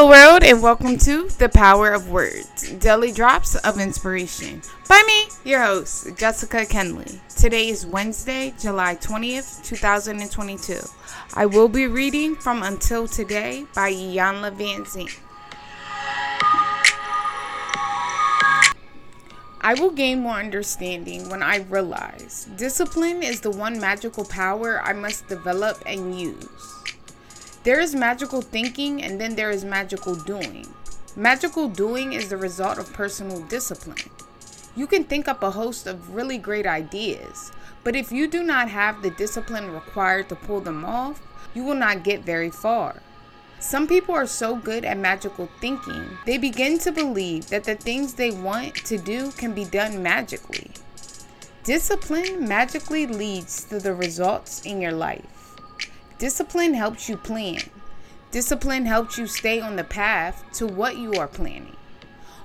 Hello, world, and welcome to The Power of Words Daily Drops of Inspiration by me, your host, Jessica Kenley. Today is Wednesday, July 20th, 2022. I will be reading from Until Today by Iyanla Vanzant. I will gain more understanding when I realize discipline is the one magical power I must develop and use. There is magical thinking and then there is magical doing. Magical doing is the result of personal discipline. You can think up a host of really great ideas, but if you do not have the discipline required to pull them off, you will not get very far. Some people are so good at magical thinking, they begin to believe that the things they want to do can be done magically. Discipline magically leads to the results in your life. Discipline helps you plan. Discipline helps you stay on the path to what you are planning.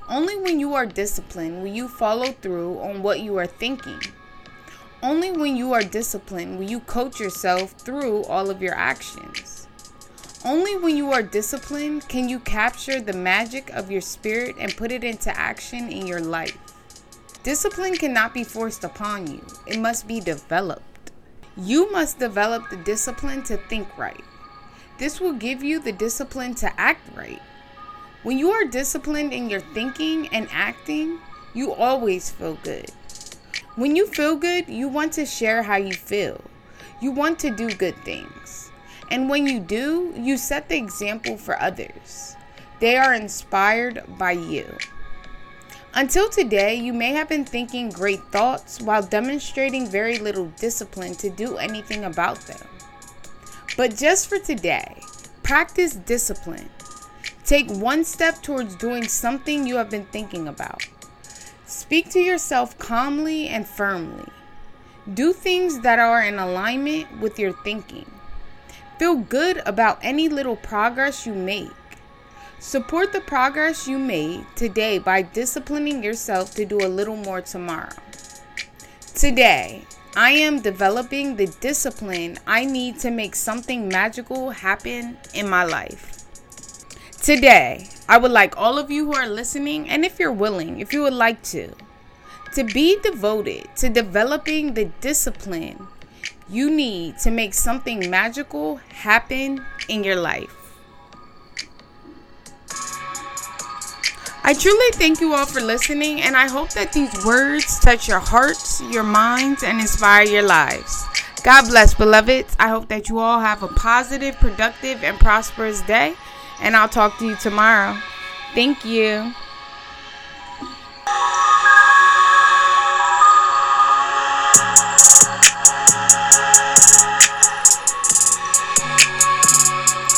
Only when you are disciplined will you follow through on what you are thinking. Only when you are disciplined will you coach yourself through all of your actions. Only when you are disciplined can you capture the magic of your spirit and put it into action in your life. Discipline cannot be forced upon you, it must be developed. You must develop the discipline to think right. This will give you the discipline to act right. When you are disciplined in your thinking and acting, you always feel good. When you feel good, you want to share how you feel. You want to do good things. And when you do, you set the example for others. They are inspired by you. Until today, you may have been thinking great thoughts while demonstrating very little discipline to do anything about them. But just for today, practice discipline. Take one step towards doing something you have been thinking about. Speak to yourself calmly and firmly. Do things that are in alignment with your thinking. Feel good about any little progress you make. Support the progress you made today by disciplining yourself to do a little more tomorrow. Today, I am developing the discipline I need to make something magical happen in my life. Today, I would like all of you who are listening, and if you're willing, if you would like to, to be devoted to developing the discipline you need to make something magical happen in your life. I truly thank you all for listening, and I hope that these words touch your hearts, your minds, and inspire your lives. God bless, beloveds. I hope that you all have a positive, productive, and prosperous day, and I'll talk to you tomorrow. Thank you.